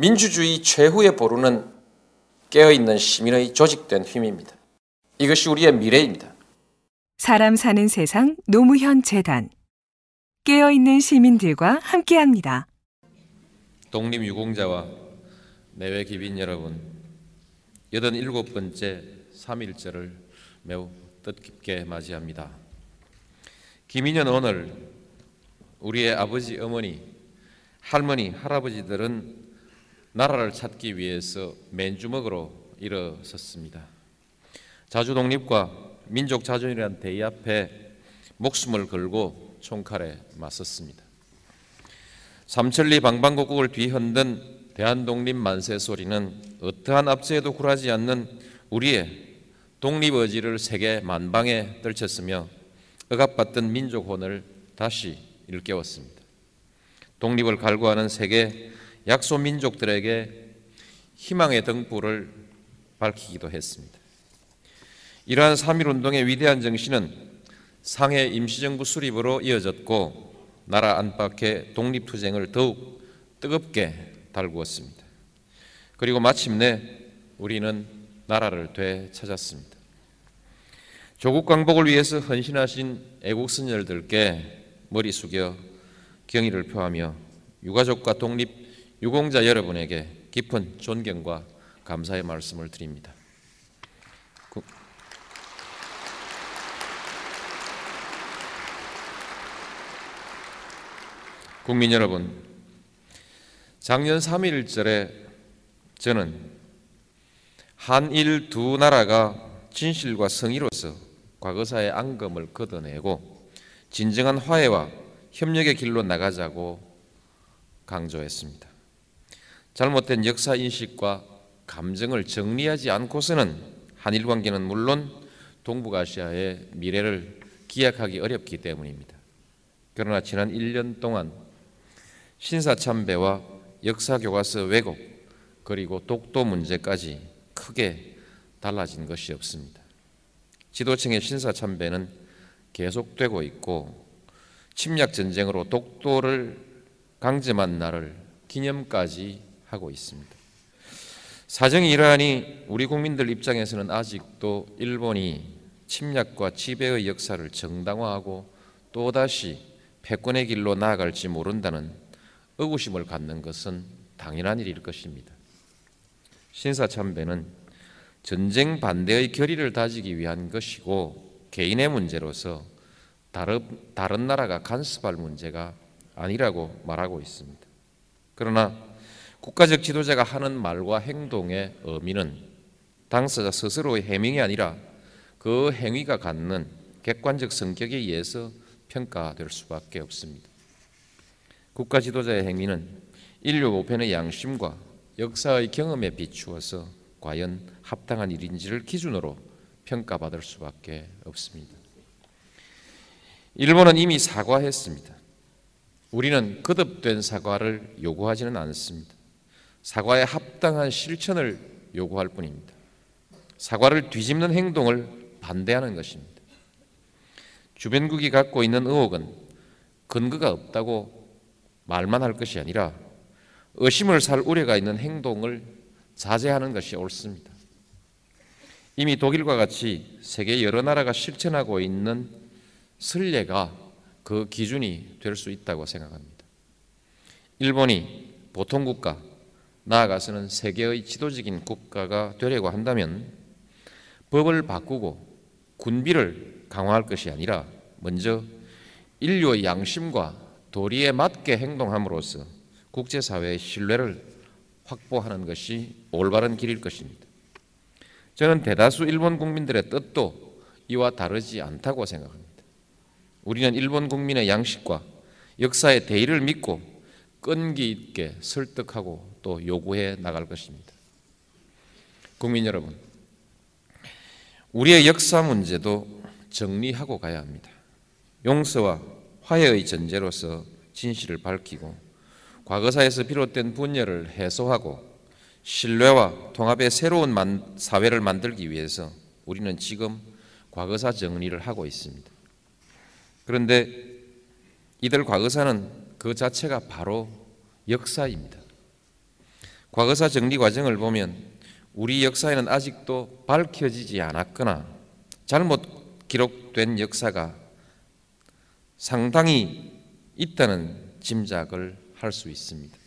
민주주의 최후의 보루는 깨어있는 시민의 조직된 힘입니다. 이것이 우리의 미래입니다. 사람 사는 세상 노무현 재단 깨어있는 시민들과 함께합니다. 독립유공자와 내외 기빈 여러분, 87번째 3.1절을 매우 뜻깊게 맞이합니다. 김인현 오늘 우리의 아버지, 어머니, 할머니, 할아버지들은 나라를 찾기 위해서 맨주먹으로 일어섰습니다. 자주 독립과 민족 자존이라는 대의 앞에 목숨을 걸고 총칼에 맞섰습니다. 삼천리 방방곡곡을 뒤흔든 대한독립 만세 소리는 어떠한 압제에도 굴하지 않는 우리의 독립 의지를 세계 만방에 떨쳤으며 억압받던 민족혼을 다시 일깨웠습니다. 독립을 갈구하는 세계 약소 민족들에게 희망의 등불을 밝히기도 했습니다. 이러한 3.1 운동의 위대한 정신은 상해 임시정부 수립으로 이어졌고 나라 안팎의 독립투쟁을 더욱 뜨겁게 달구었습니다. 그리고 마침내 우리는 나라를 되찾았습니다. 조국 광복을 위해서 헌신하신 애국 선열들께 머리 숙여 경의를 표하며 유가족과 독립 유공자 여러분에게 깊은 존경과 감사의 말씀을 드립니다. 국민 여러분, 작년 3.1절에 저는 한일 두 나라가 진실과 성의로서 과거사의 앙금을 걷어내고 진정한 화해와 협력의 길로 나가자고 강조했습니다. 잘못된 역사 인식과 감정을 정리하지 않고서는 한일 관계는 물론 동북아시아의 미래를 기약하기 어렵기 때문입니다. 그러나 지난 1년 동안 신사 참배와 역사 교과서 왜곡 그리고 독도 문제까지 크게 달라진 것이 없습니다. 지도층의 신사 참배는 계속되고 있고 침략 전쟁으로 독도를 강점한 날을 기념까지 하고 있습니다. 사정이 이러하니 우리 국민들 입장에서는 아직도 일본이 침략과 지배의 역사를 정당화하고 또다시 패권의 길로 나아갈지 모른다는 의구심을 갖는 것은 당연한 일일 것입니다. 신사참배는 전쟁 반대의 결의를 다지기 위한 것이고 개인의 문제로서 다른, 다른 나라가 간섭할 문제가 아니라고 말하고 있습니다. 그러나 국가적 지도자가 하는 말과 행동의 의미는 당사자 스스로의 해명이 아니라 그 행위가 갖는 객관적 성격에 의해서 평가될 수밖에 없습니다. 국가 지도자의 행위는 인류 보편의 양심과 역사의 경험에 비추어서 과연 합당한 일인지를 기준으로 평가받을 수밖에 없습니다. 일본은 이미 사과했습니다. 우리는 거듭된 사과를 요구하지는 않습니다. 사과의 합당한 실천을 요구할 뿐입니다. 사과를 뒤집는 행동을 반대하는 것입니다. 주변국이 갖고 있는 의혹은 근거가 없다고 말만 할 것이 아니라 의심을 살 우려가 있는 행동을 자제하는 것이 옳습니다. 이미 독일과 같이 세계 여러 나라가 실천하고 있는 선례가 그 기준이 될 수 있다고 생각합니다. 일본이 보통 국가, 나아가서는 세계의 지도적인 국가가 되려고 한다면 법을 바꾸고 군비를 강화할 것이 아니라 먼저 인류의 양심과 도리에 맞게 행동함으로써 국제사회의 신뢰를 확보하는 것이 올바른 길일 것입니다. 저는 대다수 일본 국민들의 뜻도 이와 다르지 않다고 생각합니다. 우리는 일본 국민의 양식과 역사의 대의를 믿고 끈기 있게 설득하고 또 요구해 나갈 것입니다. 국민 여러분, 우리의 역사 문제도 정리하고 가야 합니다. 용서와 화해의 전제로서 진실을 밝히고 과거사에서 비롯된 분열을 해소하고 신뢰와 통합의 새로운 사회를 만들기 위해서 우리는 지금 과거사 정리를 하고 있습니다. 그런데 이들 과거사는 그 자체가 바로 역사입니다. 과거사 정리 과정을 보면 우리 역사에는 아직도 밝혀지지 않았거나 잘못 기록된 역사가 상당히 있다는 짐작을 할 수 있습니다.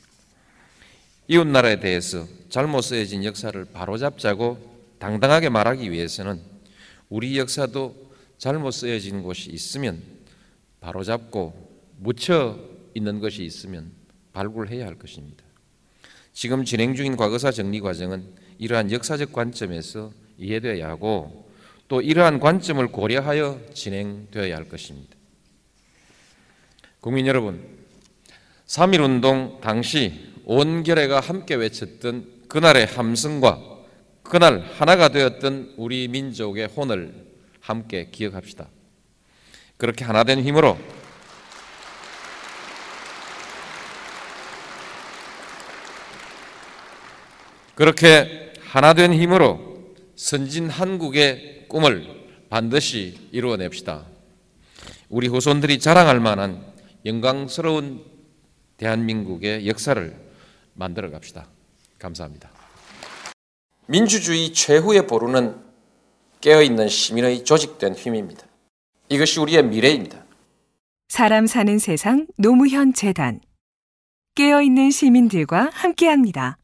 이웃 나라에 대해서 잘못 쓰여진 역사를 바로잡자고 당당하게 말하기 위해서는 우리 역사도 잘못 쓰여진 곳이 있으면 바로잡고 묻혀 있는 것이 있으면 발굴해야 할 것입니다. 지금 진행 중인 과거사 정리 과정은 이러한 역사적 관점에서 이해되어야 하고 또 이러한 관점을 고려하여 진행되어야 할 것입니다. 국민 여러분, 3.1 운동 당시 온 결의가 함께 외쳤던 그날의 함성과 그날 하나가 되었던 우리 민족의 혼을 함께 기억합시다. 그렇게 하나 된 힘으로 그렇게 하나 된 힘으로 선진 한국의 꿈을 반드시 이루어냅시다. 우리 후손들이 자랑할 만한 영광스러운 대한민국의 역사를 만들어 갑시다. 감사합니다. 민주주의 최후의 보루는 깨어있는 시민의 조직된 힘입니다. 이것이 우리의 미래입니다. 사람 사는 세상 노무현 재단 깨어있는 시민들과 함께합니다.